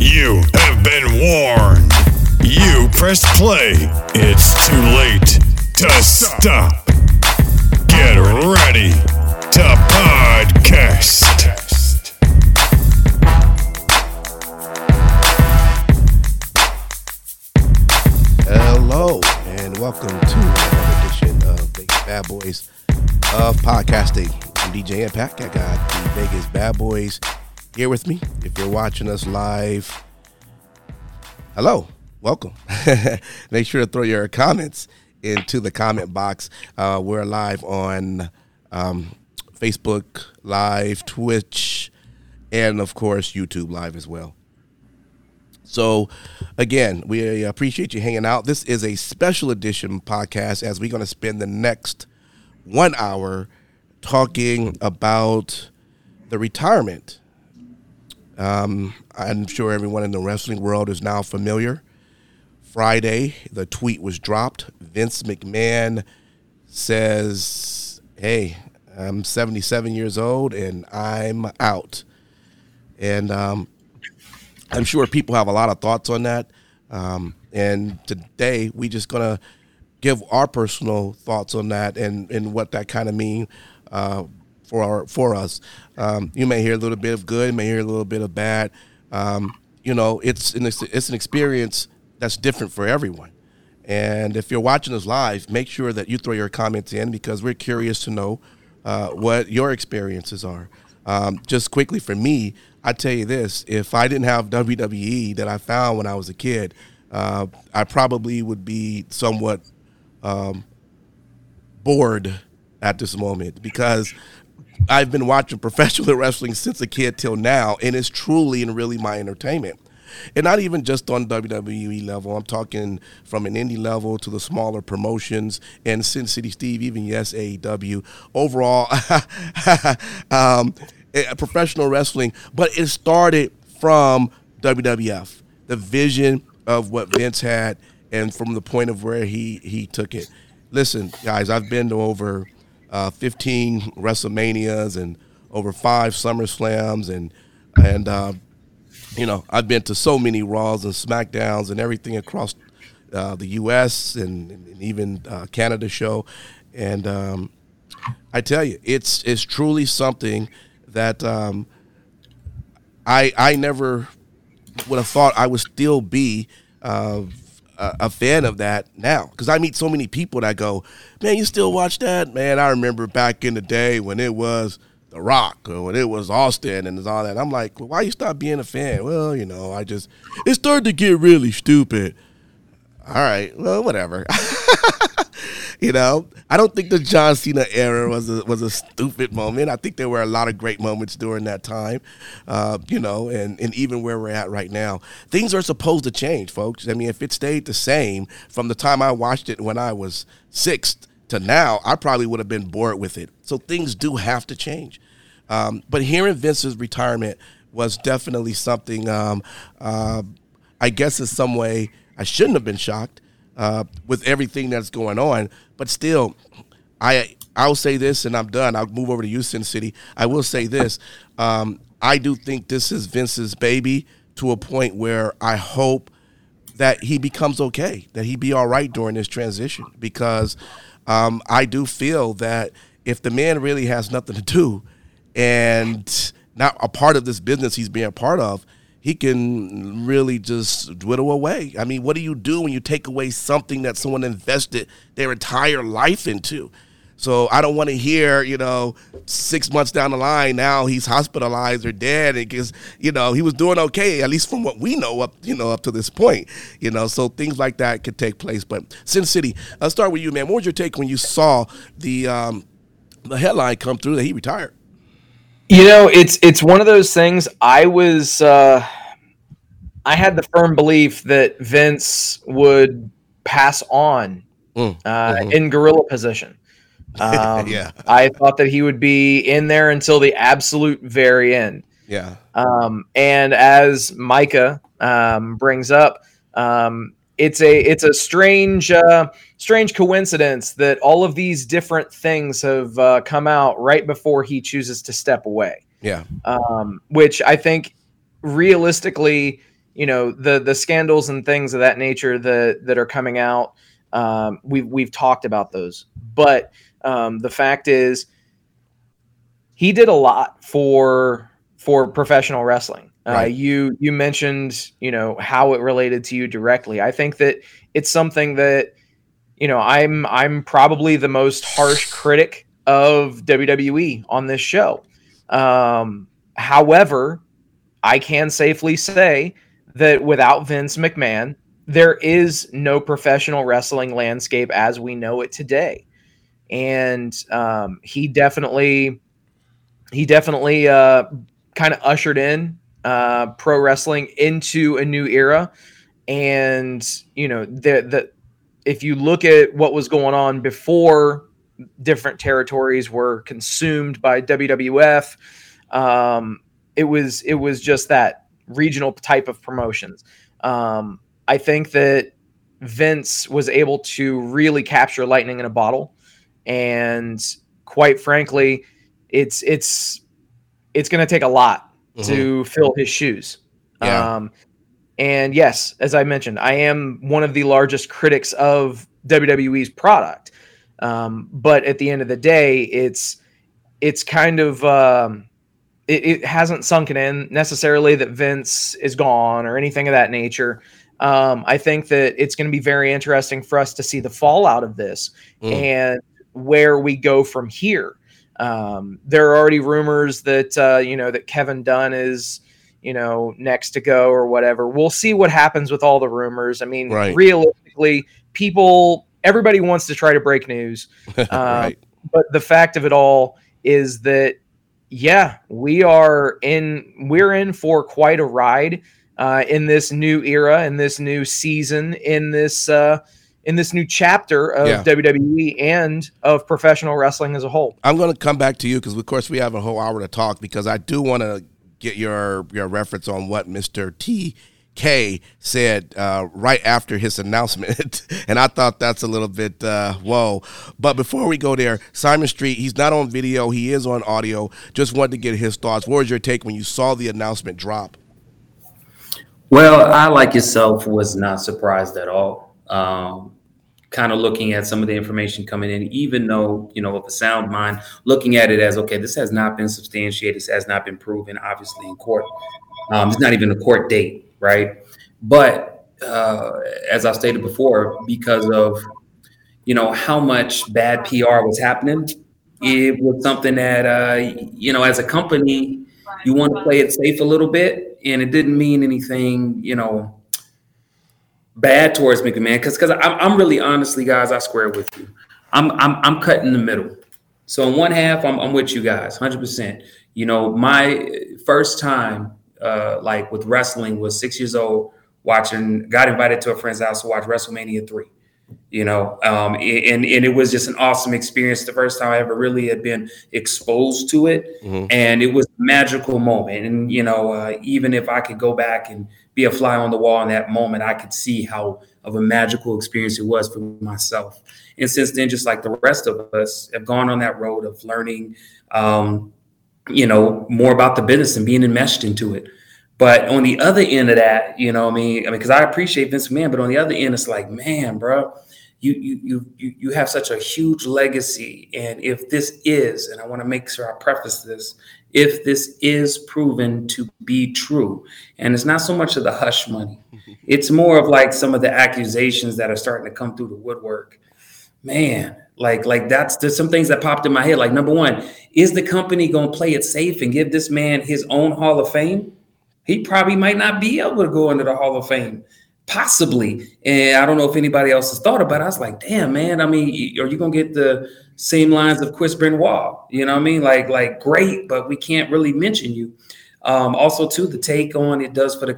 You have been warned. You pressed play. It's too late to stop. Get ready to podcast. Hello, and welcome to another edition of Vegas Bad Boys of Podcasting. I'm DJ Impact. I got the Vegas Bad Boys here with me. If you're watching us live, hello, welcome. Make sure to throw your comments into the comment box. Uh, we're live on um, Facebook Live, Twitch, and of course, YouTube Live as well. So, again, we appreciate you hanging out. This is a special edition podcast as we're going to spend the next one hour talking about the retirement. Um, I'm sure everyone in the wrestling world is now familiar. Friday, the tweet was dropped. Vince McMahon says, Hey, I'm 77 years old and I'm out. And um, I'm sure people have a lot of thoughts on that. Um, and today we're just gonna give our personal thoughts on that and, and what that kind of mean uh, for our for us. Um, you may hear a little bit of good, you may hear a little bit of bad. Um, you know, it's an, it's an experience that's different for everyone. And if you're watching us live, make sure that you throw your comments in because we're curious to know uh, what your experiences are. Um, just quickly for me, I tell you this: if I didn't have WWE that I found when I was a kid, uh, I probably would be somewhat um, bored at this moment because I've been watching professional wrestling since a kid till now, and it's truly and really my entertainment. And not even just on WWE level. I'm talking from an indie level to the smaller promotions and Sin City Steve, even yes, AEW. Overall, um, eh, professional wrestling, but it started from WWF. The vision of what Vince had, and from the point of where he he took it. Listen, guys, I've been to over uh, 15 WrestleManias and over five SummerSlams, and and uh, you know I've been to so many Raws and Smackdowns and everything across uh, the U.S. and, and even uh, Canada show, and um, I tell you, it's it's truly something that um, I I never would have thought I would still be uh, a, a fan of that now because I meet so many people that go, man, you still watch that? Man, I remember back in the day when it was The Rock or when it was Austin and all that. I'm like, well, why you stop being a fan? Well, you know, I just it started to get really stupid. All right, well, whatever. you know, I don't think the John Cena era was a, was a stupid moment. I think there were a lot of great moments during that time, uh, you know, and, and even where we're at right now. Things are supposed to change, folks. I mean, if it stayed the same from the time I watched it when I was six to now, I probably would have been bored with it. So things do have to change. Um, but hearing Vince's retirement was definitely something, um, uh, I guess, in some way, I shouldn't have been shocked uh, with everything that's going on. But still, I I'll say this, and I'm done. I'll move over to Houston City. I will say this: um, I do think this is Vince's baby to a point where I hope that he becomes okay, that he be all right during this transition, because um, I do feel that if the man really has nothing to do and not a part of this business he's being a part of, he can really just dwindle away. I mean, what do you do when you take away something that someone invested their entire life into? So I don't want to hear, you know, six months down the line now he's hospitalized or dead because you know he was doing okay at least from what we know up you know up to this point. You know, so things like that could take place. But Sin City, let's start with you, man. What was your take when you saw the um, the headline come through that he retired? You know, it's it's one of those things. I was uh, I had the firm belief that Vince would pass on mm. uh, mm-hmm. in gorilla position. Um, yeah, I thought that he would be in there until the absolute very end. Yeah. Um, and as Micah um, brings up, um, it's a it's a strange uh, strange coincidence that all of these different things have uh, come out right before he chooses to step away. Yeah. Um, which I think realistically, you know, the the scandals and things of that nature that that are coming out, um, we've we've talked about those, but um, the fact is, he did a lot for for professional wrestling. Uh, right. Uh, you you mentioned you know how it related to you directly. I think that it's something that you know I'm I'm probably the most harsh critic of WWE on this show. Um, however, I can safely say that without Vince McMahon, there is no professional wrestling landscape as we know it today. And um, he definitely, he definitely uh, kind of ushered in uh, pro wrestling into a new era. And you know, the the if you look at what was going on before different territories were consumed by WWF, um, it was it was just that regional type of promotions. Um, I think that Vince was able to really capture lightning in a bottle, and quite frankly, it's it's it's going to take a lot mm-hmm. to fill his shoes. Yeah. Um, and yes, as I mentioned, I am one of the largest critics of WWE's product. Um, but at the end of the day, it's it's kind of um, it, it, hasn't sunken in necessarily that Vince is gone or anything of that nature. Um, I think that it's going to be very interesting for us to see the fallout of this mm. and where we go from here. Um, there are already rumors that uh, you know that Kevin Dunn is you know next to go or whatever. We'll see what happens with all the rumors. I mean, right. realistically, people, everybody wants to try to break news, uh, right. but the fact of it all is that yeah, we are in we're in for quite a ride uh, in this new era, in this new season, in this uh, in this new chapter of yeah. WWE and of professional wrestling as a whole. I'm going to come back to you because, of course, we have a whole hour to talk because I do want to get your your reference on what Mr. T K said uh, right after his announcement, and I thought that's a little bit uh, whoa. But before we go there, Simon Street, he's not on video, he is on audio. Just wanted to get his thoughts. What was your take when you saw the announcement drop? Well, I like yourself was not surprised at all. Um, kind of looking at some of the information coming in, even though, you know, with a sound mind, looking at it as, okay, this has not been substantiated, this has not been proven, obviously, in court. Um, it's not even a court date right? But uh, as I stated before, because of you know how much bad PR was happening, it was something that uh, you know as a company you want to play it safe a little bit, and it didn't mean anything, you know, bad towards McMahon. Because because I'm, I'm really honestly, guys, I square with you. I'm I'm I'm cut in the middle. So in one half, I'm, I'm with you guys, hundred percent. You know, my first time uh, like with wrestling was six years old watching got invited to a friend's house to watch WrestleMania 3 you know um, and, and it was just an awesome experience the first time i ever really had been exposed to it mm-hmm. and it was a magical moment and you know uh, even if i could go back and be a fly on the wall in that moment i could see how of a magical experience it was for myself and since then just like the rest of us have gone on that road of learning um, you know, more about the business and being enmeshed into it. But on the other end of that, you know, I mean, I mean, because I appreciate Vince McMahon, but on the other end, it's like, man, bro, you you you you have such a huge legacy, and if this is, and I want to make sure I preface this, if this is proven to be true, and it's not so much of the hush money, it's more of like some of the accusations that are starting to come through the woodwork. Man, like, like that's there's some things that popped in my head. Like, number one, is the company gonna play it safe and give this man his own Hall of Fame? He probably might not be able to go into the Hall of Fame, possibly. And I don't know if anybody else has thought about it. I was like, damn, man. I mean, are you gonna get the same lines of Chris Benoit? You know what I mean? Like, like great, but we can't really mention you. Um, also, too, the take on it does for the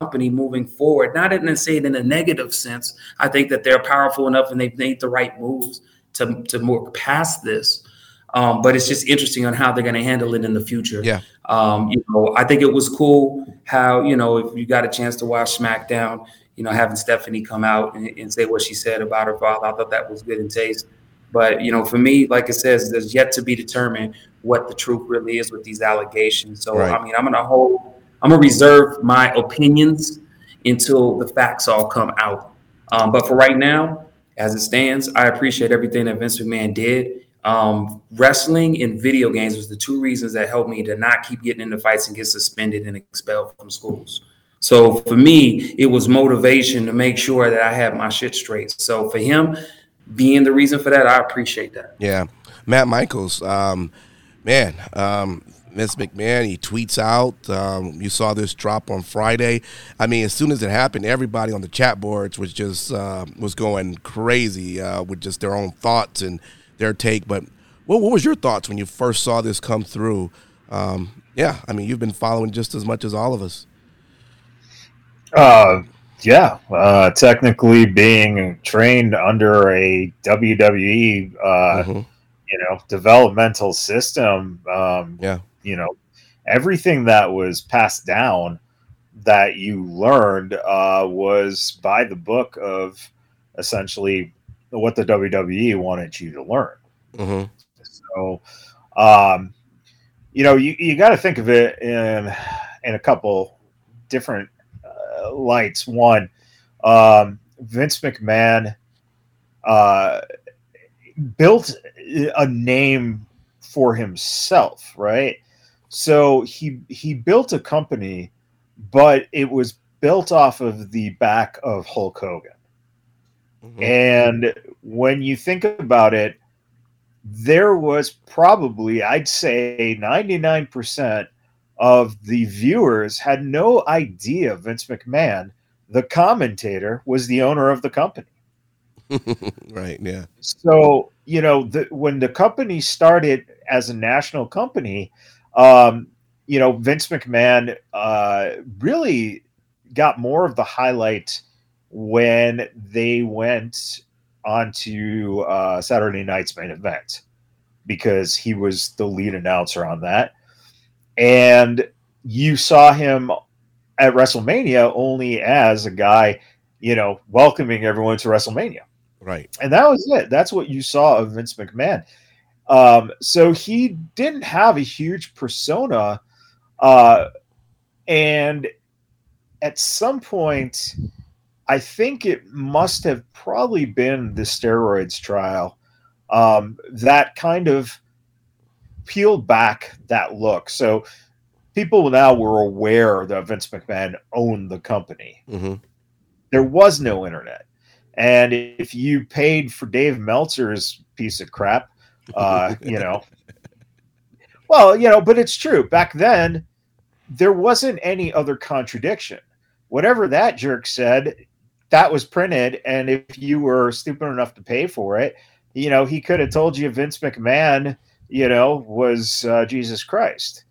company moving forward. Not in saying in a negative sense. I think that they're powerful enough and they've made the right moves to to more past this. Um, but it's just interesting on how they're going to handle it in the future. Yeah. Um, you know, I think it was cool how you know if you got a chance to watch SmackDown, you know, having Stephanie come out and, and say what she said about her father, I thought that was good in taste. But you know, for me, like it says, there's yet to be determined what the truth really is with these allegations. So Right. I mean, I'm gonna hold, I'm gonna reserve my opinions until the facts all come out. Um, but for right now, as it stands, I appreciate everything that Vince McMahon did. Um, wrestling and video games was the two reasons that helped me to not keep getting into fights and get suspended and expelled from schools. So for me, it was motivation to make sure that I had my shit straight. So for him being the reason for that, I appreciate that. Yeah, Matt Michaels, um, man, um, Vince McMahon, he tweets out. Um, you saw this drop on Friday. I mean, as soon as it happened, everybody on the chat boards was just uh, was going crazy uh, with just their own thoughts and their take. But what, what was your thoughts when you first saw this come through? Um, yeah, I mean, you've been following just as much as all of us. Uh, yeah. Uh, technically, being trained under a WWE, uh, Mhm. you know, developmental system, um, Yeah, you know, everything that was passed down that you learned uh, was by the book of essentially what the WWE wanted you to learn. hmm So, um, you know, you, you got to think of it in in a couple different lights. One, um, Vince McMahon uh, built a name for himself, right? So he he built a company, but it was built off of the back of Hulk Hogan. Mhm. And when you think about it, there was probably, I'd say, 99% of the viewers had no idea Vince McMahon, the commentator, was the owner of the company. right. Yeah. So, you know, the, when the company started as a national company, um, you know, Vince McMahon uh, really got more of the highlight when they went onto uh, Saturday night's main event because he was the lead announcer on that. And you saw him at WrestleMania only as a guy, you know, welcoming everyone to WrestleMania Right. and that was it. That's what you saw of Vince McMahon. Um, so he didn't have a huge persona, uh, and at some point, I think it must have probably been the steroids trial um, that kind of peeled back that look. So people now were aware that Vince McMahon owned the company hmm there was no internet. And if you paid for Dave Meltzer's piece of crap, uh, you know, well, you know, but it's true. Back then, there wasn't any other contradiction. Whatever that jerk said, that was printed. And if you were stupid enough to pay for it, you know, he could have told you Vince McMahon, you know, was uh, Jesus Christ.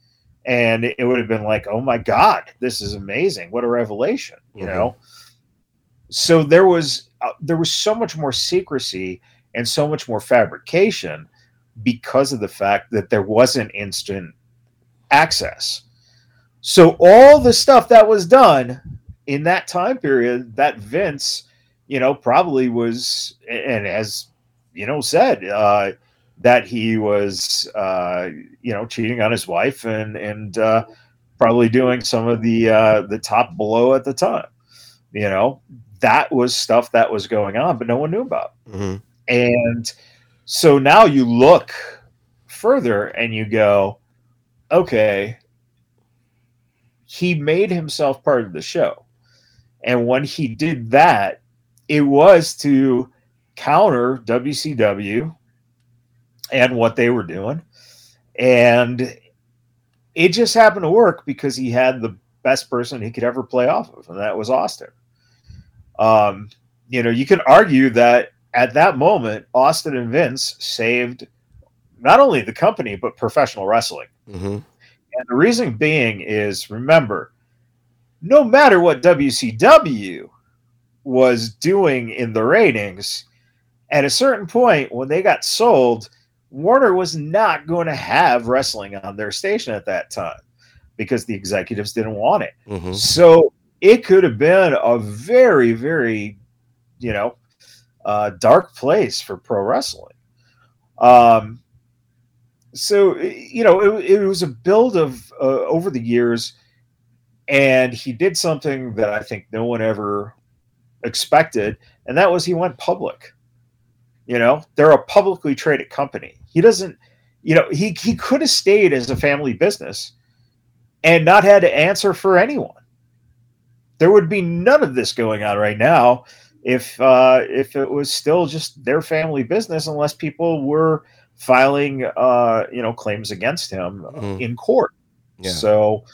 And it would have been like, oh my God, this is amazing. What a revelation, you Mhm. know? so there was uh, there was so much more secrecy and so much more fabrication because of the fact that there wasn't instant access so all the stuff that was done in that time period that vince you know probably was and as you know said uh that he was uh you know cheating on his wife and and uh probably doing some of the uh the top blow at the time you know? That was stuff that was going on but no one knew about. Hmm and so now you look further and you go okay he made himself part of the show. And when he did that it was to counter WCW and what they were doing. And it just happened to work because he had the best person he could ever play off of and that was Austin. Um, you know, you can argue that at that moment, Austin and Vince saved not only the company but professional wrestling. hmm And the reason being is remember, no matter what WCW was doing in the ratings, at a certain point when they got sold, Warner was not going to have wrestling on their station at that time because the executives didn't want it. Mhm. So it could have been a very, very, you know, uh, dark place for pro wrestling. Um, so you know, it, it was a build of uh, over the years, and he did something that I think no one ever expected, and that was he went public. You know, they're a publicly traded company. He doesn't, you know, he he could have stayed as a family business and not had to answer for anyone. There would be none of this going on right now if uh, if it was still just their family business, unless people were filing uh, you know claims against him Mhm. in court. Yeah. So,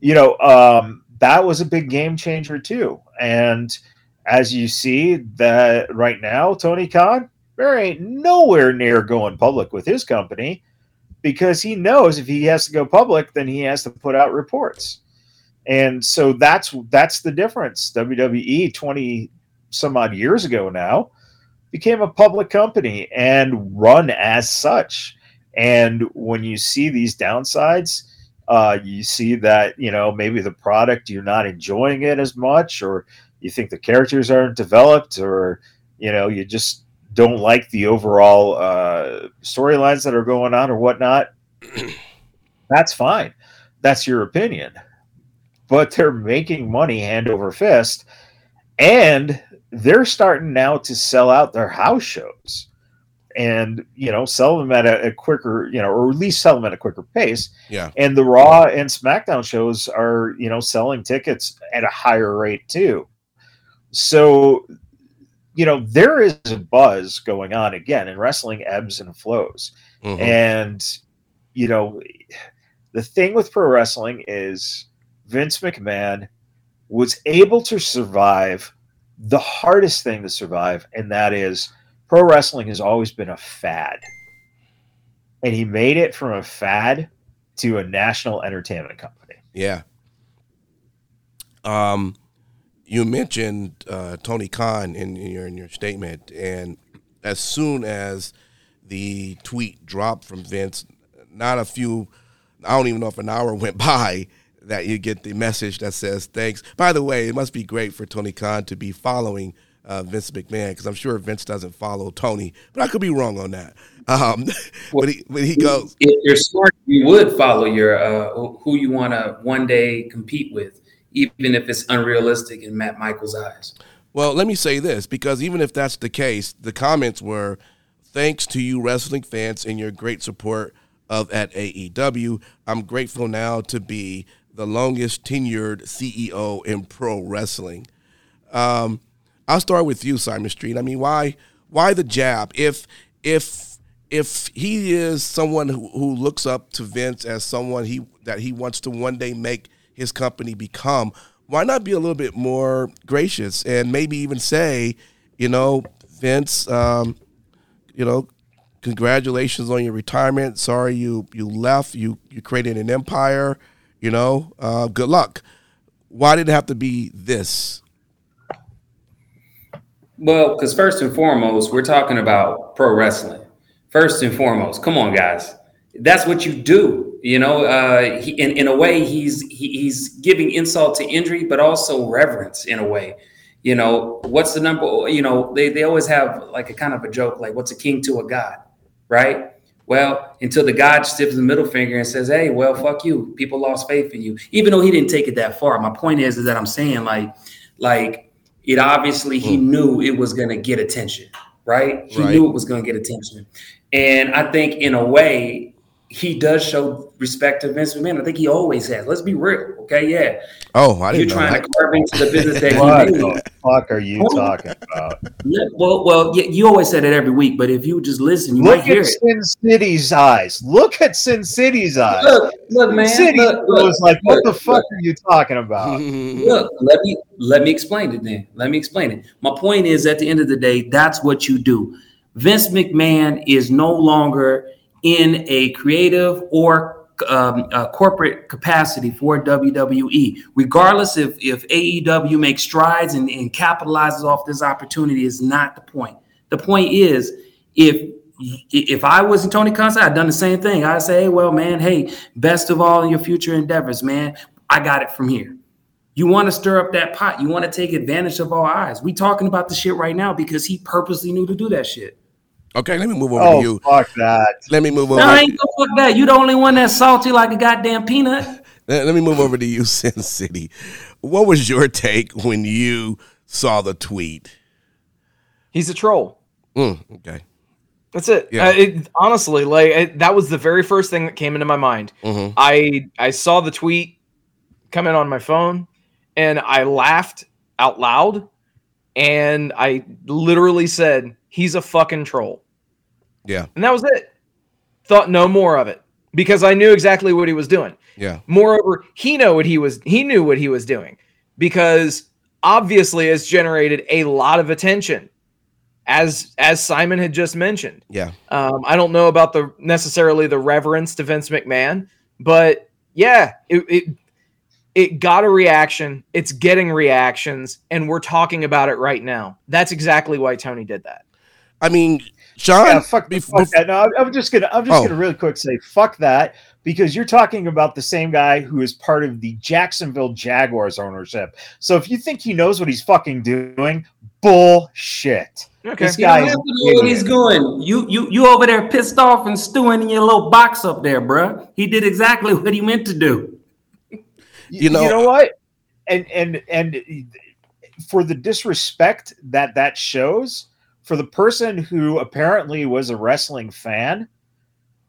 you know, um, that was a big game changer too. And as you see that right now, Tony Khan, there ain't nowhere near going public with his company because he knows if he has to go public, then he has to put out reports. And so that's that's the difference. WWE 20 some odd years ago now became a public company and run as such. And when you see these downsides, uh, you see that you know maybe the product you're not enjoying it as much, or you think the characters aren't developed, or you know you just don't like the overall uh, storylines that are going on or whatnot. That's fine. That's your opinion. But they're making money hand over fist, and they're starting now to sell out their house shows and you know sell them at a, a quicker you know or at least sell them at a quicker pace Yeah. and the raw and smackdown shows are you know selling tickets at a higher rate too so you know there is a buzz going on again and wrestling ebbs and flows Mhm. and you know the thing with pro wrestling is vince mcmahon was able to survive the hardest thing to survive and that is pro wrestling has always been a fad and he made it from a fad to a national entertainment company Yeah. Um, you mentioned uh, Tony Khan in, in your in your statement, and as soon as the tweet dropped from Vince, not a few, I don't even know if an hour went by that you get the message that says thanks. By the way, it must be great for Tony Khan to be following uh, Vince McMahon because I'm sure Vince doesn't follow Tony, but I could be wrong on that. Um, but he but he goes, If you're smart, you would follow your uh, who you want to one day compete with, even if it's unrealistic in Matt Michaels' eyes. Well, let me say this because even if that's the case, the comments were thanks to you wrestling fans and your great support of at AEW. I'm grateful now to be the longest tenured CEO in pro wrestling. Um, I'll start with you, Simon Street. I mean, why why the jab? If if if he is someone who, who looks up to Vince as someone he that he wants to one day make his company become, why not be a little bit more gracious and maybe even say, you know, Vince, um, you know, congratulations on your retirement. Sorry you you left. You you created an empire. You know, uh, good luck. Why did it have to be this? Well, because first and foremost, we're talking about pro wrestling. First and foremost, come on, guys, that's what you do. You know, uh, he, in in a way, he's he, he's giving insult to injury, but also reverence in a way. You know, what's the number? You know, they they always have like a kind of a joke, like what's a king to a god, right? Well, until the God stiffs the middle finger and says, "Hey, well, fuck you. People lost faith in you." Even though he didn't take it that far. My point is, is that I'm saying like, like it obviously he knew it was going to get attention, right? He Right. knew it was going to get attention, and I think in a way he does show respect to Vince McMahon. I think he always has. Let's be real, okay? Yeah, Oh, I you're didn't know trying that. to carve into the business that what he made. the fuck are you talking about Yeah, well, well, yeah, you always said that every week, but if you would just listen, you look might hear it. Look at it. sin city's eyes look at sin city's eyes Look, look, man. City look, look, was like, what the fuck look. are you talking about? Look, let me let me explain it then. Let me explain it. My point is at the end of the day, that's what you do. Vince McMahon is no longer in a creative or um, corporate capacity for WWE. Regardless if if AEW makes strides and, and capitalizes off this opportunity, is not the point. The point is if if I was in Tony Khan, I'd done the same thing. I'd say, hey, well, man, hey, best of all in your future endeavors, man. I got it from here. You want to stir up that pot. You want to take advantage of our eyes. We talking about the shit right now because he purposely knew to do that shit. Okay, let me move over Oh, to you. fuck that. Let me move over. No, I ain't gonna fuck that. You the only one that's salty like a goddamn peanut. Let, let me move over to you, Sin City. What was your take when you saw the tweet? He's a troll. Mm, okay. That's it. Yeah. Uh, it honestly, like it, that was the very first thing that came into my mind. Mhm. I I saw the tweet come in on my phone, and I laughed out loud, and I literally said, "He's a fucking troll," Yeah. and that was it. Thought no more of it because I knew exactly what he was doing. Yeah. Moreover, he know what he was he knew what he was doing because obviously it's generated a lot of attention as as Simon had just mentioned. Yeah. Um, I don't know about the necessarily the reverence to Vince McMahon, but yeah, it, it it got a reaction. It's getting reactions, and we're talking about it right now. That's exactly why Tony did that. I mean, Sean. Yeah, fuck, bef- fuck bef- that. No, I'm- I'm just gonna I'm just Oh. gonna really quick say fuck that because you're talking about the same guy who is part of the Jacksonville Jaguars ownership. So if you think he knows what he's fucking doing, bullshit. Okay. This You guy don't is have to know what he's doing. You you you over there pissed off and stewing in your little box up there, bruh. He did exactly what he meant to do. You know- you know what? And and and for the disrespect that that shows for the person who apparently was a wrestling fan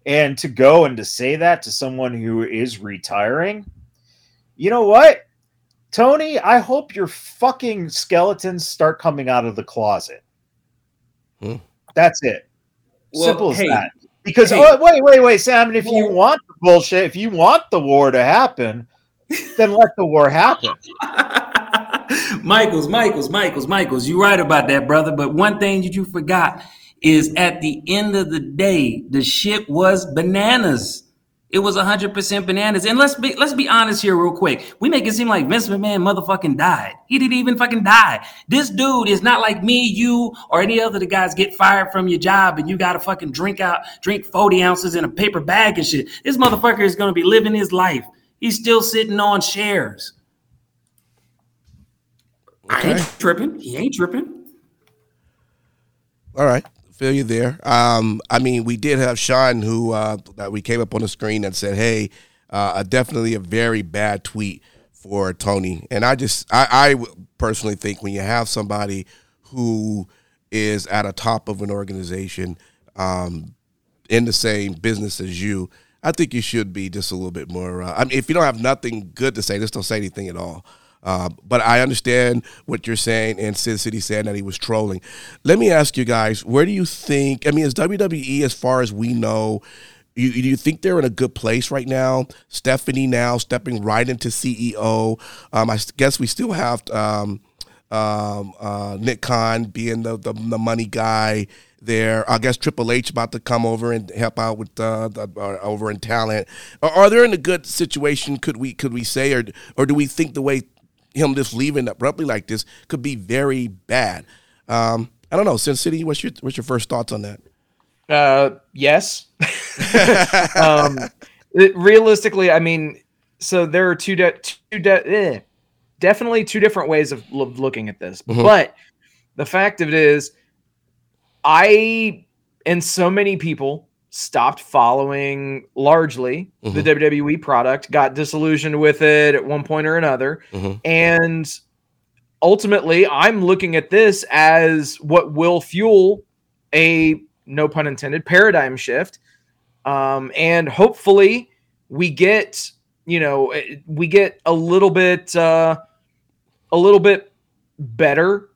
and to go and to say that to someone who is retiring, you know what? Tony, I hope your fucking skeletons start coming out of the closet. Hmm. That's it. Well, Simple as hey, that. Because hey. oh, wait, wait, wait, Sam. And if you want the bullshit, if you want the war to happen, then let the war happen. Michaels, Michaels, Michaels, Michaels. You're right about that, brother. But one thing that you forgot is at the end of the day, the shit was bananas. It was 100% bananas. And let's be let's be honest here real quick. We make it seem like Vince McMahon motherfucking died. He didn't even fucking die. This dude is not like me, you, or any other the guys get fired from your job and you got to fucking drink out, drink 40 ounces in a paper bag and shit. This motherfucker is going to be living his life. He's still sitting on shares. I ain't tripping. He ain't tripping. All right, feel you there. Um, I mean, we did have Sean who uh, that we came up on the screen and said, "Hey, uh, definitely a very bad tweet for Tony." And I just, I, I personally think when you have somebody who is at a top of an organization um, in the same business as you, I think you should be just a little bit more. Uh, I mean, if you don't have nothing good to say, just don't say anything at all. Uh, but I understand what you're saying, and Sin City saying that he was trolling. Let me ask you guys, where do you think? I mean, is WWE, as far as we know, you, do you think they're in a good place right now? Stephanie now stepping right into CEO. Um, I guess we still have um, um, uh, Nick Khan being the, the the money guy there. I guess Triple H about to come over and help out with uh, the, uh, over in talent. Are, are they in a good situation? Could we could we say, or or do we think the way him just leaving abruptly like this could be very bad? Um, I don't know. Sin City, what's your what's your first thoughts on that? Uh, yes. um, it- realistically, I mean, so there are two, de- two de- eh, definitely two different ways of lo- looking at this. Mhm. But the fact of it is, I and so many people stopped following largely the WWE product, got disillusioned with it at one point or another, Mhm. and ultimately, I'm looking at this as what will fuel a no pun intended paradigm shift um, and hopefully we get you know eh, we get a little bit uh, a little bit better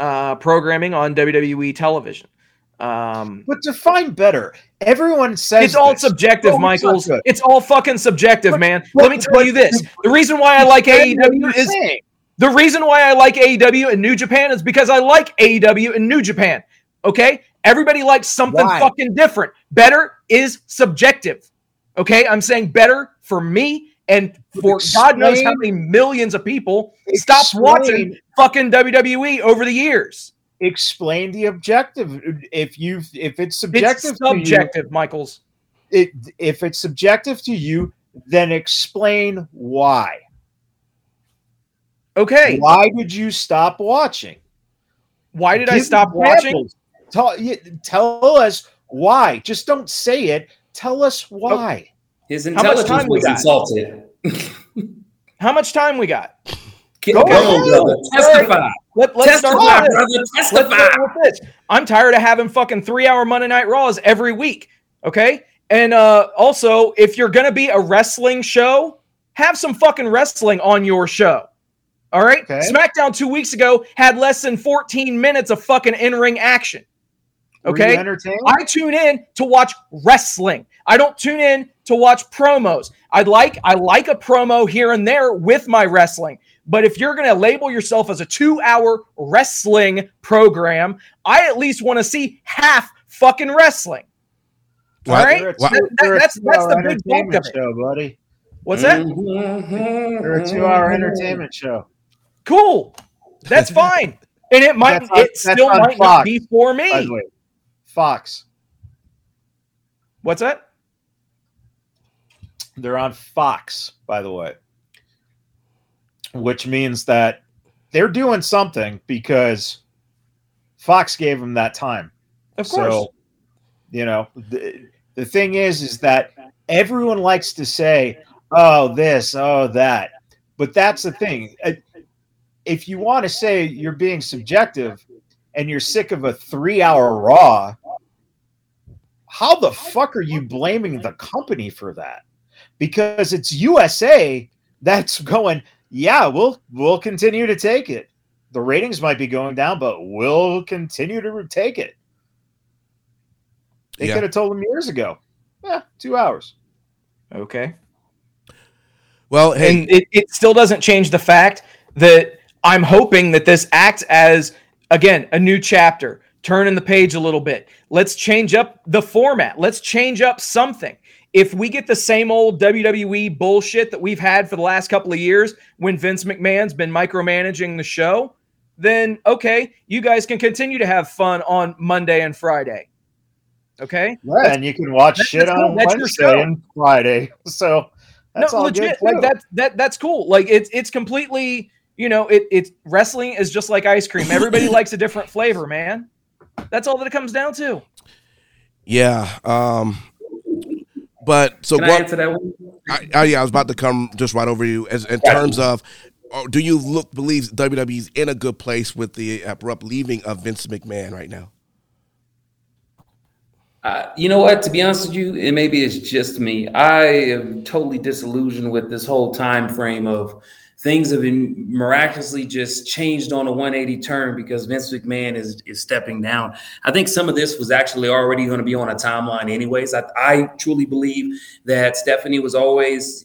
uh, programming on WWE television. Um, But define better. Everyone says it's all this. subjective, Oh, it's Michaels. good. It's all fucking subjective, But- man. but- Let me tell but- you this: the reason why I like AEW is saying. the reason why I like AEW and New Japan is because I like AEW and New Japan. Okay? Everybody likes something Why? fucking different. Better is subjective. Okay, I'm saying better for me and for God knows how many millions of people stopped watching fucking WWE over the years. Explain the objective. If you if it's subjective, It's to you, Michaels. it, if it's subjective to you, then explain why. Okay, Why did you stop watching? why did I Give stop watching? Tell, tell us why. Just don't say it. Tell us why. His much intelligence time we was got? insulted. How much time we got? Go, ahead. brother. Testify. Let, let's start Testify, with this. brother. Let's start with this. I'm tired of having fucking three hour Monday Night Raws every week. Okay. And uh, also, if you're going to be a wrestling show, have some fucking wrestling on your show. All right. Okay. SmackDown two weeks ago had less than 14 minutes of fucking in ring action. Okay. I tune in to watch wrestling. I don't tune in to watch promos. I'd like I like a promo here and there with my wrestling. But if you're going to label yourself as a 2-hour wrestling program, I at least want to see half fucking wrestling. What? right? You're What? That- that- that's that's the big bulk entertainment of it. show, buddy. What's that? Mhm. You're a two-hour entertainment show. Cool. That's fine. And it might on- it still might not be for me. Fox. What's that? They're on Fox, by the way, which means that they're doing something because Fox gave them that time. Of course. So, you know, the, the thing is, is that everyone likes to say, oh, this, oh, that. But that's the thing. Uh, If you want to say you're being subjective and you're sick of a three hour Raw, how the fuck are you blaming the company for that? Because it's USA that's going, yeah, we'll we'll continue to take it. The ratings might be going down, but we'll continue to take it. They Yeah. could have told them years ago. Yeah, two hours. okay. Well, hey, and it, it still doesn't change the fact that I'm hoping that this acts as again a new chapter, turning the page a little bit. Let's change up the format. Let's change up something. If we get the same old WWE bullshit that we've had for the last couple of years when Vince McMahon's been micromanaging the show, then okay, you guys can continue to have fun on Monday and Friday. Okay? Yeah, and you can watch that's- shit that's on cool. Wednesday and Friday. So that's no, all legit. good. Like too. that that that's cool. Like it's it's completely, you know, it it's wrestling is just like ice cream. Everybody likes a different flavor, man. That's all that it comes down to. yeah. Um, but so Can I what? answer that one? I, I, yeah, I was about to come just right over you. As in terms of, uh, do you look believe WWE's in a good place with the abrupt leaving of Vince McMahon right now? Uh, you know what? To be honest with you, and maybe it's just me. I am totally disillusioned with this whole time frame of things have been miraculously just changed on a 180 turn because Vince McMahon is is stepping down. I think some of this was actually already going to be on a timeline, anyways. I, I truly believe that Stephanie was always,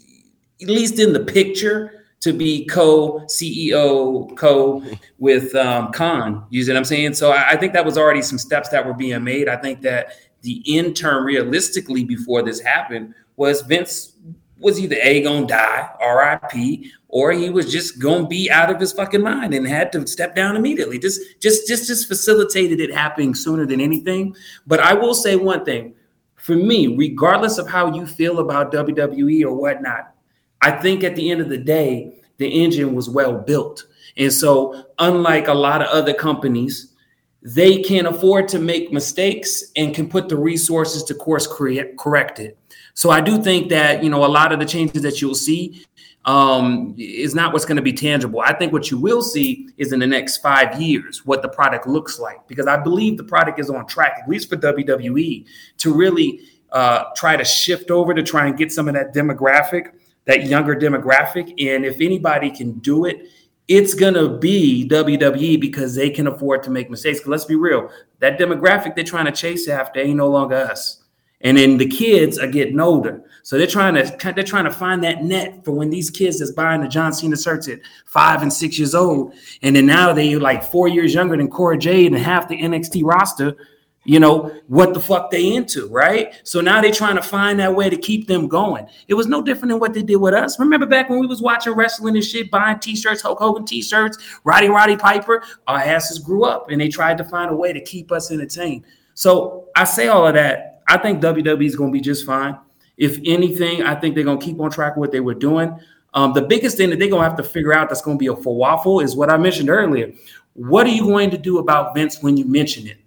at least in the picture, to be co CEO, co with um, Khan. You see what I'm saying? So I, I think that was already some steps that were being made. I think that the intern realistically before this happened was Vince was either A gonna die, RIP, or he was just gonna be out of his fucking mind and had to step down immediately. Just just just just facilitated it happening sooner than anything. But I will say one thing. For me, regardless of how you feel about WWE or whatnot, I think at the end of the day, the engine was well built. And so, unlike a lot of other companies, they can afford to make mistakes and can put the resources to course correct, correct it. So I do think that you know a lot of the changes that you'll see um, is not what's going to be tangible. I think what you will see is in the next five years what the product looks like because I believe the product is on track, at least for WWE, to really uh, try to shift over to try and get some of that demographic, that younger demographic. And if anybody can do it, it's gonna be WWE because they can afford to make mistakes. let's be real, that demographic they're trying to chase after ain't no longer us. And then the kids are getting older, so they're trying to they're trying to find that net for when these kids that's buying the John Cena shirts at five and six years old, and then now they like four years younger than Cora Jade and half the NXT roster. you know what the fuck they into right? So now they're trying to find that way to keep them going. It was no different than what they did with us. Remember back when we was watching wrestling and shit buying t-shirts hulk hogan t-shirts roddy roddy piper our asses grew up and they tried to find a way to keep us entertained. So i say all of that i think wwe is going to be just fine. If anything i think they're going to keep on track with what they were doing. Um, the biggest thing that they're going to have to figure out that's going to be a waffle is what i mentioned earlier. What are you going to do about vince when you mention it?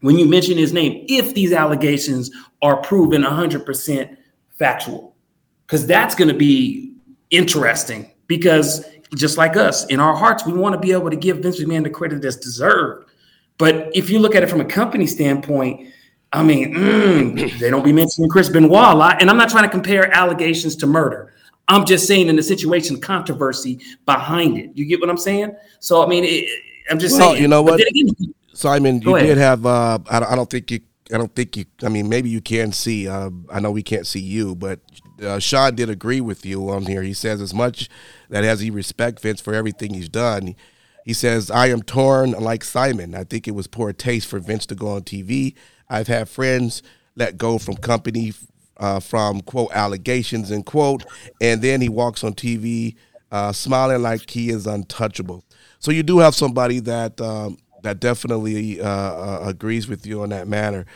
When you mention his name if these allegations are proven 100% factual because that's going to be interesting because just like us in our hearts we want to be able to give vince mcmahon the credit that's deserved. But if you look at it from a company standpoint i mean mm, they don't be mentioning chris benoit a lot and i'm not trying to compare allegations to murder i'm just saying in the situation controversy behind it you get what i'm saying so i mean it, i'm just Well, saying you know what? again, Simon, you ahead. did have. Uh, I, don't- I don't think you. I don't think you. I mean, maybe you can see. Uh, I know we can't see you, but uh, Sean did agree with you on here. He says as much that as he respect Vince for everything he's done, he says I am torn like Simon. I think it was poor taste for Vince to go on TV. I've had friends let go from company uh, from quote allegations and quote, and then he walks on TV uh, smiling like he is untouchable. So you do have somebody that um, that definitely uh, uh, agrees with you on that matter.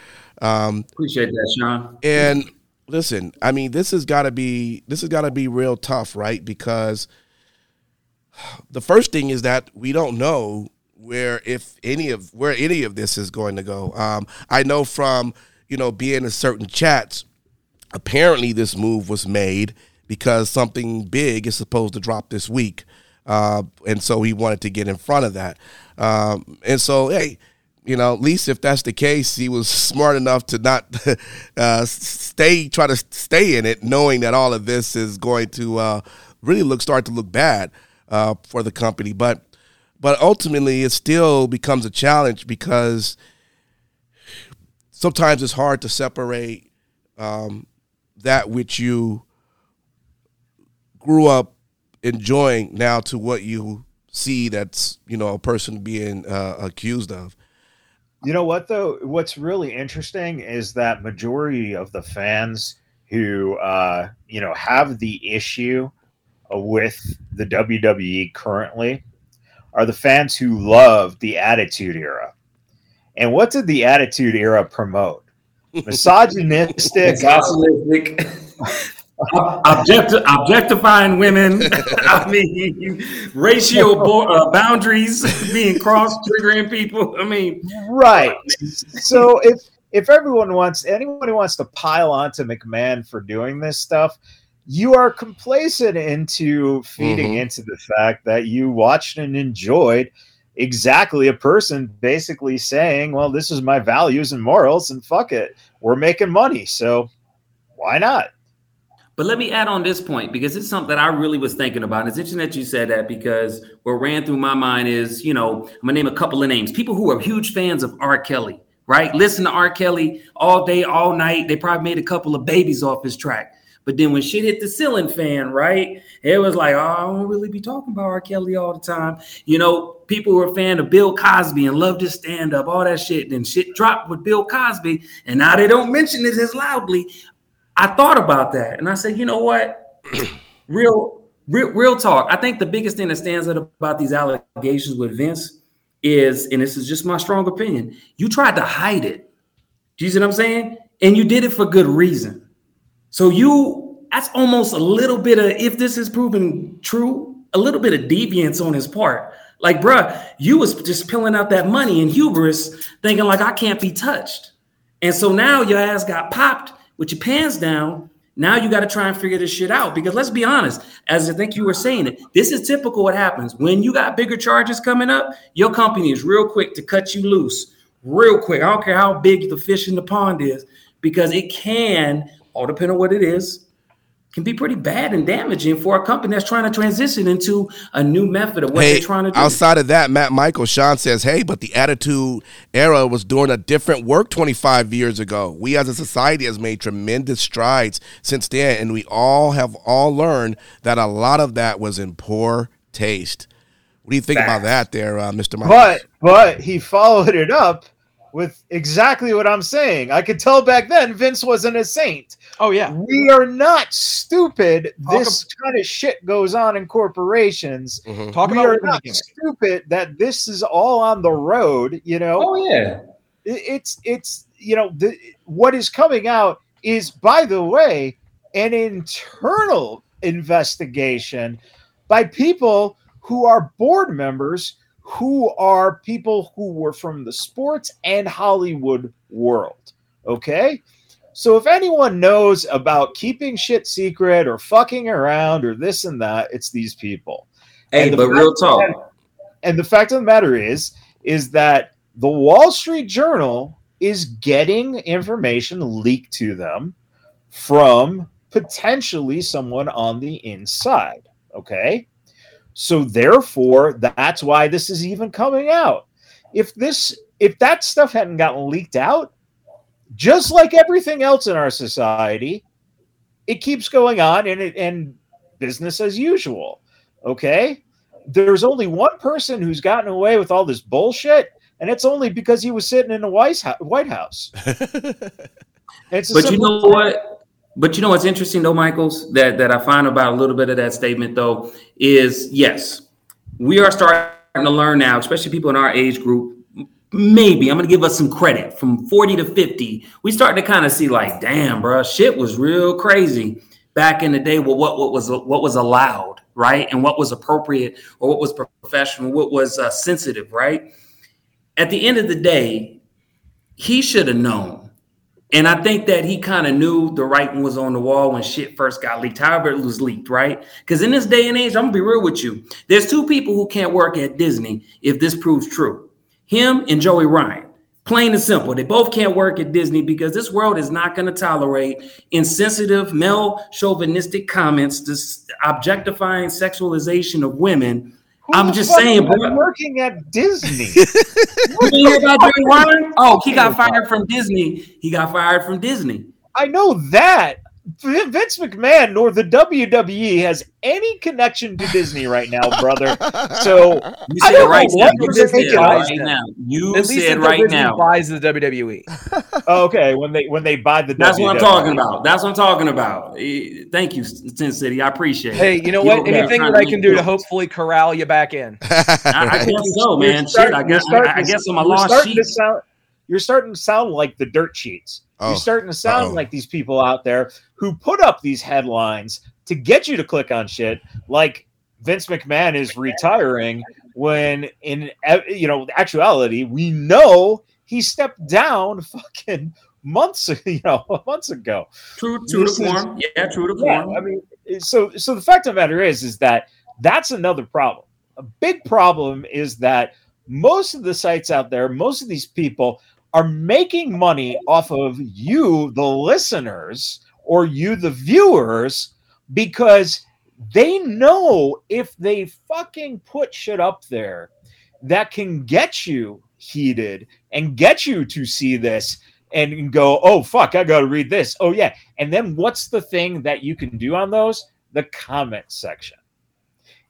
Um, appreciate that sean and listen, I mean, this has got to be this has got to be real tough, right? Because the first thing is that we don't know where if any of where any of this is going to go. Um, I know from you know being in certain chats, apparently this move was made because something big is supposed to drop this week, uh, and so he wanted to get in front of that. Um, and so, hey, you know, at least if that's the case, he was smart enough to not uh, stay, try to stay in it, knowing that all of this is going to uh, really look start to look bad uh, for the company. But but ultimately, it still becomes a challenge because sometimes it's hard to separate um, that which you grew up enjoying now to what you see that's you know a person being uh, accused of. You know what though? What's really interesting is that majority of the fans who uh, you know have the issue with the WWE currently are the fans who love the Attitude Era. And what did the Attitude Era promote? Misogynistic. Misogynistic. Object- objectifying women. I mean, racial bo- uh, boundaries being crossed, triggering people. I mean, right. So if if everyone wants anyone who wants to pile onto McMahon for doing this stuff, you are complacent into feeding Mhm. into the fact that you watched and enjoyed exactly a person basically saying, "Well, this is my values and morals, and fuck it, we're making money, so why not?" But let me add on this point because it's something that I really was thinking about. And It's interesting that you said that because what ran through my mind is, you know, I'm gonna name a couple of names. People who are huge fans of R. Kelly, right? Listen to R. Kelly all day, all night. They probably made a couple of babies off his track. But then when shit hit the ceiling fan, right? It was like, oh, I don't really be talking about R. Kelly all the time. You know, people were a fan of Bill Cosby and loved his stand-up, all that shit. Then shit dropped with Bill Cosby, and now they don't mention it as loudly. I thought about that and I said, you know what? real, real, real talk. I think the biggest thing that stands out about these allegations with Vince is, and this is just my strong opinion, you tried to hide it. Do you see what I'm saying? And you did it for good reason. So you, that's almost a little bit of, if this is proven true, a little bit of deviance on his part. Like, bruh, you was just peeling out that money in hubris, thinking like I can't be touched. And so now your ass got popped with your pants down. Now you got to try and figure this shit out because let's be honest, as I think you were saying it, this is typical what happens when you got bigger charges coming up. Your company is real quick to cut you loose, real quick. I don't care how big the fish in the pond is, because it can, all depending on what it is, can be pretty bad and damaging for a company that's trying to transition into a new method of what hey, they're trying to do. outside of that, Matt Michael Sean says, "Hey, but the Attitude Era was doing a different work 25 years ago. We as a society has made tremendous strides since then, and we all have all learned that a lot of that was in poor taste." What do you think about that, there, uh, Mr. Michael? But but he followed it up with exactly what I'm saying. I could tell back then Vince wasn't a saint. Oh yeah. We are not stupid. Talk This kind of shit goes on in corporations. Mhm. Talk we about are not gimmick. stupid that this is all on the road. You know, Oh yeah. It's it's you know the, what is coming out is by the way an internal investigation by people who are board members who are people who were from the sports and Hollywood world. Okay. So if anyone knows about keeping shit secret or fucking around or this and that, it's these people. Hey, the but real talk. And the fact of the matter is, is that the Wall Street Journal is getting information leaked to them from potentially someone on the inside. Okay. So therefore, that's why this is even coming out. If this if that stuff hadn't gotten leaked out, just like everything else in our society, it keeps going on and it and business as usual. Okay? There's only one person who's gotten away with all this bullshit, and it's only because he was sitting in the White House. It's But you simple- know what? But you know what's interesting though, Michaels, that that I find about a little bit of that statement though is yes, we are starting to learn now, especially people in our age group. Maybe I'm gonna give us some credit from 40 to 50. We start to kind of see like, damn, bro, shit was real crazy back in the day. Well, what what was what was allowed, right, and what was appropriate, or what was professional, what was uh, sensitive, right? At the end of the day, he should have known and I think that he kind of knew the writing was on the wall when shit first got leaked, however it was leaked, right? Because in this day and age, I'm gonna be real with you. There's two people who can't work at Disney if this proves true. Him and Joey Ryan. Plain and simple. They both can't work at Disney because this world is not going to tolerate insensitive, male chauvinistic comments, this objectifying sexualization of women. Who I'm just saying, bro. working at Disney. You hear about Joey Ryan? Oh, he got fired from Disney. He got fired from Disney. I know that. V- Vince McMahon nor the WWE has any connection to Disney right now, brother. So You I said don't right know now. what You was making said right then. now. You At least said right Disney now. buys the WWE. okay, when they when they buy the That's what I'm talking about. That's what I'm talking about. Thank you, Sin City. I appreciate it. Hey, you know what? over there Anything that I can do to hopefully corral you back in. I, I guess so, man. You're start- Shit, I you're guess I, I guess I'm a lost sheep. sound you're starting to sound like the dirt sheets. Oh, You're starting to sound uh-oh. like these people out there who put up these headlines to get you to click on shit like Vince McMahon is retiring when in you know actuality we know he stepped down fucking months you know months ago. True, true This to is- form. Yeah, true to Yeah, form. I mean, so so the fact of the matter is, is that that's another problem. A big problem is that most of the sites out there, most of these people are making money off of you, the listeners, or you, the viewers, because they know if they fucking put shit up there that can get you heated and get you to see this and go, oh fuck, I gotta read this. Oh yeah. And then what's the thing that you can do on those? The comment section.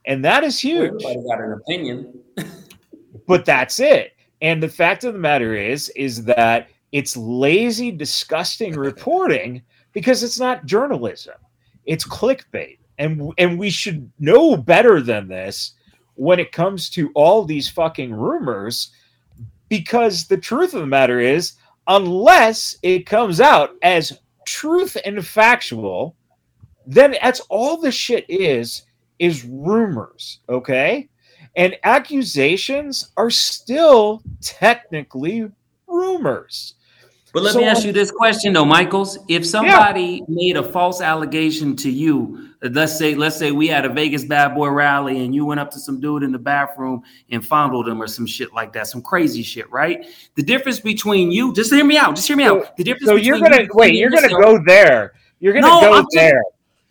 And that is huge. Everybody got an opinion. But that's it. And the fact of the matter is, is that it's lazy, disgusting reporting because it's not journalism. It's clickbait. And and we should know better than this when it comes to all these fucking rumors because the truth of the matter is unless it comes out as truth and factual then that's all the shit is is rumors okay and accusations are still technically rumors But let So, me ask you this question though, Michaels. If somebody made a false allegation to you, let's say, let's say we had a Vegas bad boy rally and you went up to some dude in the bathroom and fondled him or some shit like that, some crazy shit, right? The difference between you, just hear me out, just hear me out. The difference so between you're gonna you wait you're gonna go there you're gonna No, go I'm just- there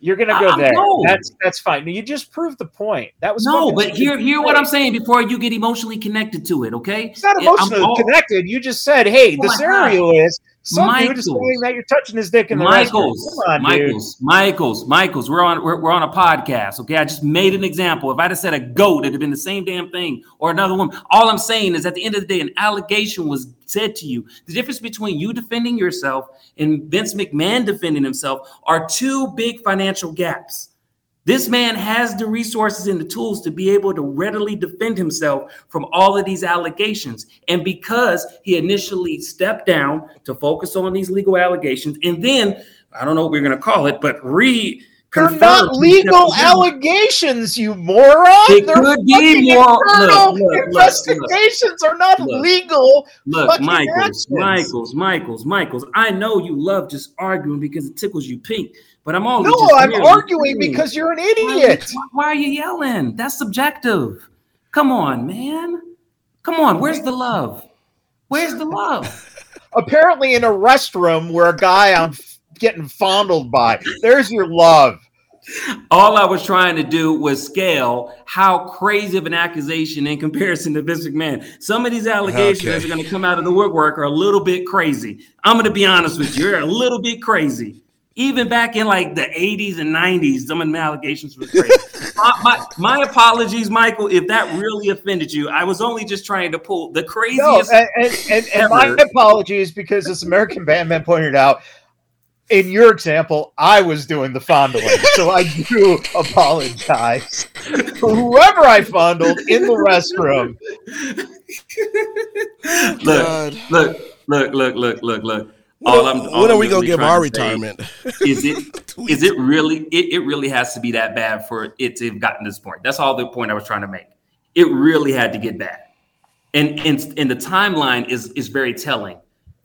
you're gonna go I- I'm- there no. that's that's fine you just proved the point that was No, but hear hear what I'm saying before you get emotionally connected to it, okay? It's not emotionally all- connected. You just said, "Hey, the Oh my scenario Some dude Michaels. is saying that you're touching his dick in the restroom. Michaels, Come on, dude. Michaels, Michaels, Michaels. We're on we're, we're on a podcast. Okay, I just made an example. If I'd have said a goat, it'd have been the same damn thing, or another woman. All I'm saying is, at the end of the day, an allegation was said to you. The difference between you defending yourself and Vince McMahon defending himself are two big financial gaps. This man has the resources and the tools to be able to readily defend himself from all of these allegations. And because he initially stepped down to focus on these legal allegations, and then I don't know what we're going to call it, but re They're not legal allegations, you moron. It They're could be fucking more- internal look, look, look, investigations are not Look. legal. Look, Michaels, actions. Michaels, Michaels, Michaels. I know you love just arguing because it tickles you pink, but I'm only No, I'm arguing because you're an Why idiot. Why are you yelling? That's subjective. Come on, man. Come on. Where's the love? Where's the love? Apparently, in a restroom where a guy f- getting fondled by. There's your love. All I was trying to do was scale how crazy of an accusation in comparison to Vince McMahon. Some of these allegations Okay. that are going to come out of the woodwork are a little bit crazy. I'm going to be honest with you. You're a little bit crazy. Even back in like the 80s and 90s, some of the allegations were crazy. my, my, my apologies, Michael, if that really offended you. I was only just trying to pull the No, craziest. and, and, and, and my apologies because this American Batman pointed out. In your example, I was doing the fondling, so I do apologize for whoever I fondled in the restroom. look, God. look, look, look, look, look, look. When, All I'm- all when are I'm we gonna really give our to retirement? Is it is it really it, it really has to be that bad for it to have gotten this point that's all the point i was trying to make it really had to get bad and and, and the timeline is is very telling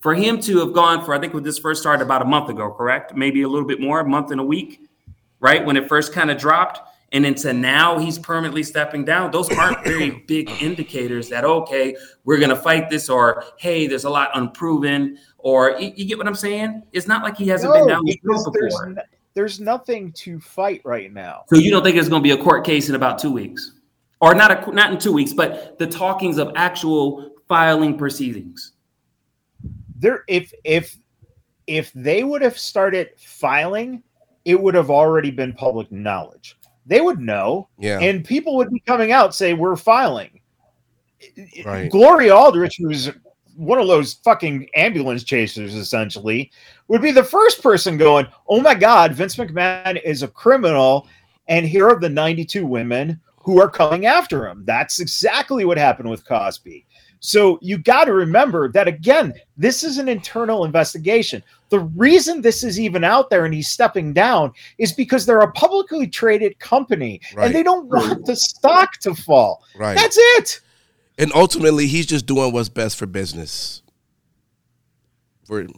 for him to have gone for i think when this first started about a month ago correct? Maybe a little bit more a month and a week right? When it first kind of dropped. And into now he's permanently stepping down. Those aren't very big indicators that okay we're going to fight this or hey there's a lot unproven or you, you get what i'm saying? It's not like he hasn't been down road there's, before. n- there's nothing to fight right now. so you don't think there's going to be a court case in about two weeks, or not a not in two weeks, but the talkings of actual filing proceedings. There, if if if they would have started filing, it would have already been public knowledge. They would know, Yeah. and people would be coming out say we're filing. Right. Gloria Aldrich, who's one of those fucking ambulance chasers, essentially, would be the first person going, "Oh my God, Vince McMahon is a criminal," and here are the 92 women who are coming after him. That's exactly what happened with Cosby. So you got to remember that again, this is an internal investigation. The reason this is even out there and he's stepping down is because they're a publicly traded company Right. and they don't want the stock to fall. Right. That's it. and ultimately, he's just doing what's best for business. For his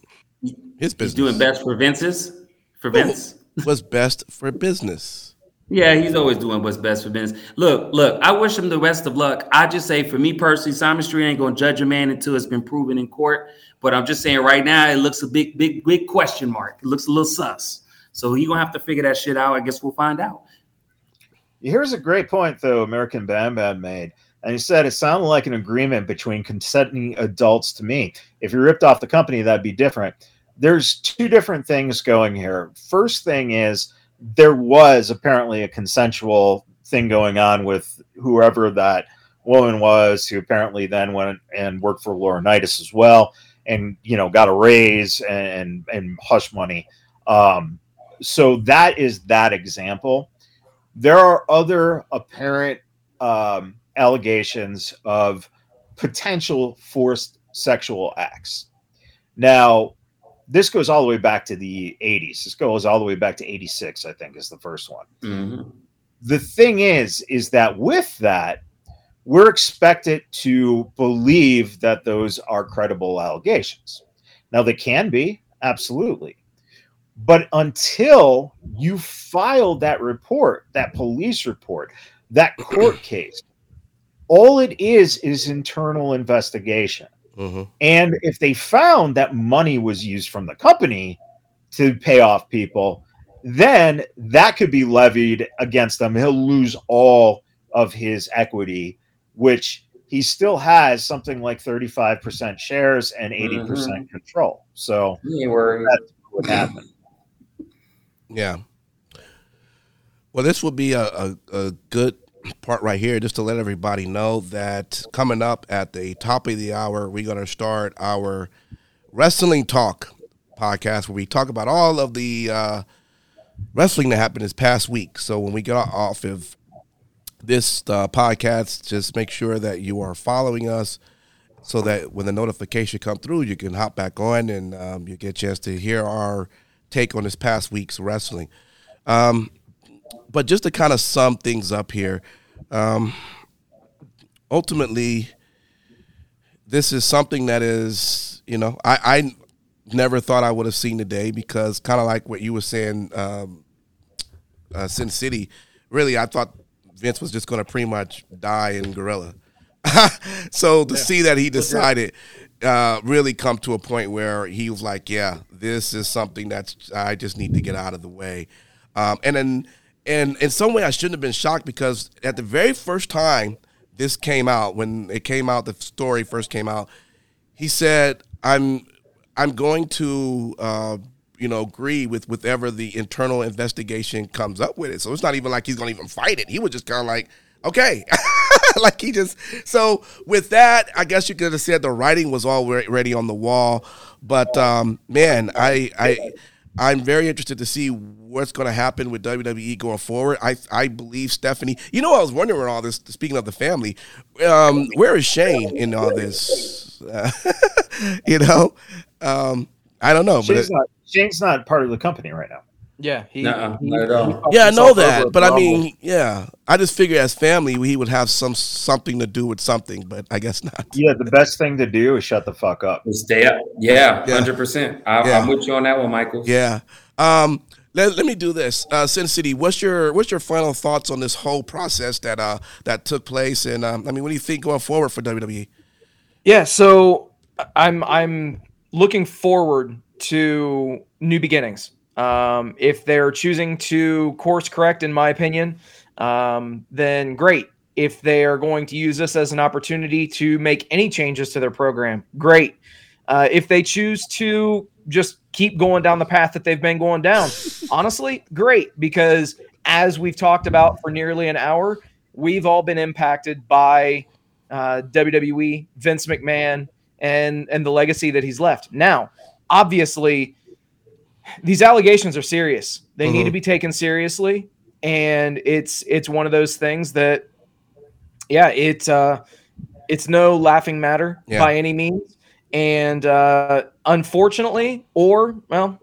business. He's business. doing best for Vince's for Vince. What's best for business. Yeah, he's always doing what's best for Vince. Look, look, I wish him the best of luck. I just say for me personally, Simon Street ain't gonna judge a man until it's been proven in court. But I'm just saying right now, it looks a big, big, big question mark. It looks a little sus. So he gonna have to figure that shit out. I guess we'll find out. Here's a great point, though, American Bam Bam made. And he said it sounded like an agreement between consenting adults to me. If you ripped off the company, that'd be different. There's two different things going here. First thing is there was apparently a consensual thing going on with whoever that woman was, who apparently then went and worked for Laurinaitis as well, and you know got a raise and and and hush money. Um, so that is that example there are other apparent um, allegations of potential forced sexual acts. Now, this goes all the way back to the 80s. This goes all the way back to 86, I think, is the first one. Mhm. The thing is, is that with that, we're expected to believe that those are credible allegations. Now, they can be, absolutely. But until you file that report, that police report, that court case, all it is is internal investigation. Hmm And if they found that money was used from the company to pay off people, then that could be levied against them. He'll lose all of his equity, which he still has something like 35% shares and 80% Mhm. control. So You ain't worried. that's what happened. Yeah. Well, this would be a, a, a good part right here just to let everybody know that coming up at the top of the hour, we're going to start our Wrestling Talk podcast where we talk about all of the uh, wrestling that happened this past week. So when we get off of this uh, podcast, just make sure that you are following us so that when the notification come through, you can hop back on and um, you get a chance to hear our take on this past week's wrestling. Um, but just to kind of sum things up here, um, ultimately, this is something that is, you know, I, I never thought I would have seen today because kind of like what you were saying, um, uh, Sin City, really, I thought Vince was just going to pretty much die in Gorilla. so to see that he decided uh, really come to a point where he was like, yeah, this is something that's I just need to get out of the way. Um, and then, and in some way, I shouldn't have been shocked because at the very first time this came out, when it came out, the story first came out, he said, "I'm, I'm going to, uh, you know, agree with whatever the internal investigation comes up with it. So it's not even like he's going to even fight it. He was just kind of like, okay." like he just so with that i guess you could have said the writing was already on the wall but um man i i i'm very interested to see what's going to happen with wwe going forward i i believe stephanie you know i was wondering all this speaking of the family um where is shane in all this uh, you know um i don't know but Shane's it, not, Shane's not part of the company right now. Yeah, he, Nuh-uh, he- not at all. he yeah i know that but i mean yeah i just figured as family he would have some something to do with something but i guess not Yeah, the best thing to do is shut the fuck up. Stay up. Yeah, Yeah. hundred percent. I'm with you on that one, Michael. Yeah. Um, let, let me do this. Uh, Sin City, what's your what's your final thoughts on this whole process that uh that took place? And um, I mean, what do you think going forward for? WWE? Yeah, so I'm I'm looking forward to new beginnings. Um, if they're choosing to course correct, in my opinion, um, then great. If they are going to use this as an opportunity to make any changes to their program, great. Uh, if they choose to just keep going down the path that they've been going down, honestly, great. Because as we've talked about for nearly an hour, we've all been impacted by uh, WWE, Vince McMahon, and and the legacy that he's left. Now, obviously, these allegations are serious. They need Mhm. to be taken seriously, and it's it's one of those things that, yeah, it's uh, it's no laughing matter Yeah. by any means. And uh, unfortunately, or well,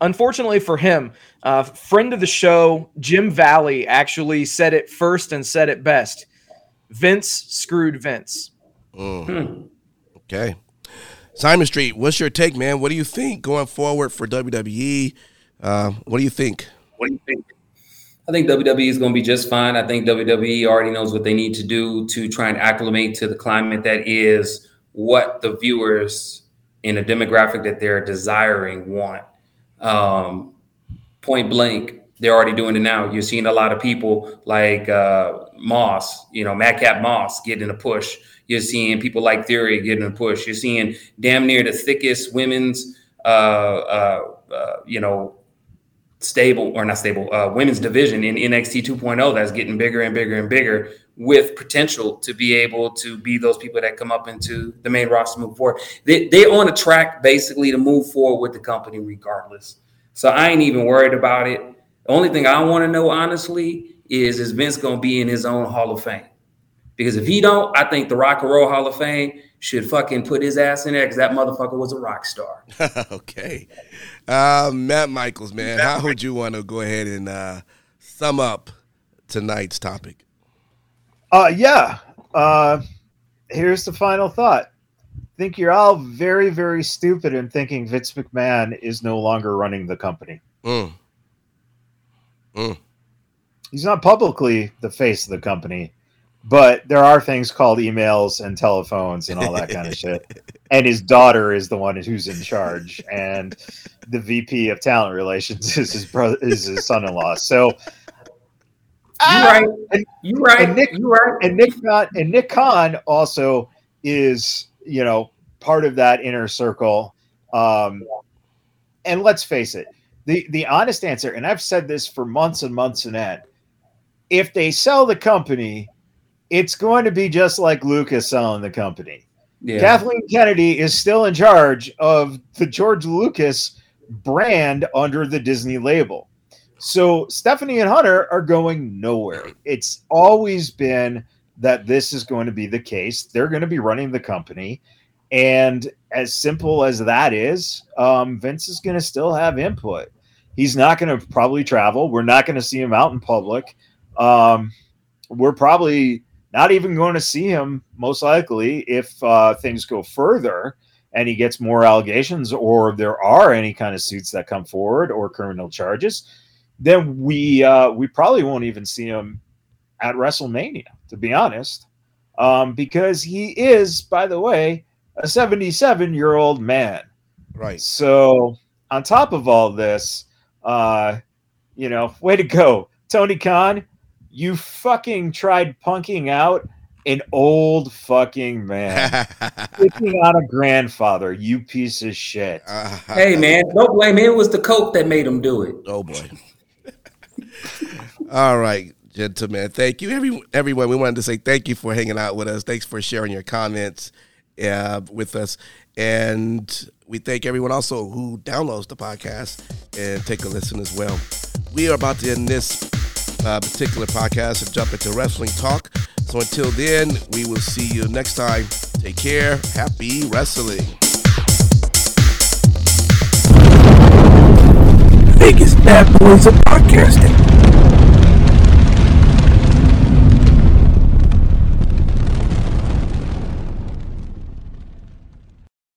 unfortunately for him, uh, friend of the show, Jim Valley, actually said it first and said it best. Vince screwed Vince. Mm, Hmm. okay. Simon Street, what's your take, man? What do you think going forward for WWE? Uh, what do you think? What do you think? I think WWE is going to be just fine. I think WWE already knows what they need to do to try and acclimate to the climate that is what the viewers in a demographic that they're desiring want. Um, point blank, they're already doing it now. You're seeing a lot of people like uh, Moss, you know, Madcap Moss getting a push. You're seeing people like Theory getting a push. You're seeing damn near the thickest women's, uh, uh, uh, you know, stable or not stable uh, women's division in NXT 2.0 that's getting bigger and bigger and bigger with potential to be able to be those people that come up into the main roster move forward. They they on a track basically to move forward with the company regardless. So I ain't even worried about it. The only thing I want to know honestly is is Vince going to be in his own Hall of Fame? Because if he don't, I think the Rock and Roll Hall of Fame should fucking put his ass in there because that motherfucker was a rock star. okay. Uh, Matt Michaels, man, how would you want to go ahead and uh, sum up tonight's topic? Uh, yeah. Uh, here's the final thought. I think you're all very, very stupid in thinking Vince McMahon is no longer running the company. Mm. He's not publicly the face of the company, but there are things called emails and telephones and all that kind of shit. And his daughter is the one who's in charge, and the VP of talent relations is his brother, is his son-in-law. So You right. You right. And Nick, you right. And Nick Khan and Nick Khan also is, you know, part of that inner circle. Um, and let's face it, the the honest answer, and I've said this for months and months and end, if they sell the company, it's going to be just like Lucas selling the company. Yeah. Kathleen Kennedy is still in charge of the George Lucas brand under the Disney label. So Stephanie and Hunter are going nowhere. It's always been that this is going to be the case. They're going to be running the company. And as simple as that is, um, Vince is going to still have input. He's not going to probably travel. We're not going to see him out in public. Um, we're probably not even going to see him, most likely, if uh, things go further and he gets more allegations or there are any kind of suits that come forward or criminal charges. Then we uh, we probably won't even see him at WrestleMania, to be honest, um, because he is, by the way, a 77 year old man. Right. So, on top of all this, uh, you know, way to go, Tony Khan. You fucking tried punking out an old fucking man, picking on a grandfather. You piece of shit. Hey man, don't blame him. It was the coke that made him do it. Oh boy. All right, gentlemen. Thank you, every, everyone. We wanted to say thank you for hanging out with us. Thanks for sharing your comments uh, with us, and we thank everyone also who downloads the podcast and take a listen as well. We are about to end this uh, particular podcast and jump into wrestling talk. So until then, we will see you next time. Take care. Happy wrestling. Vegas Bad Boyz of Podcasting.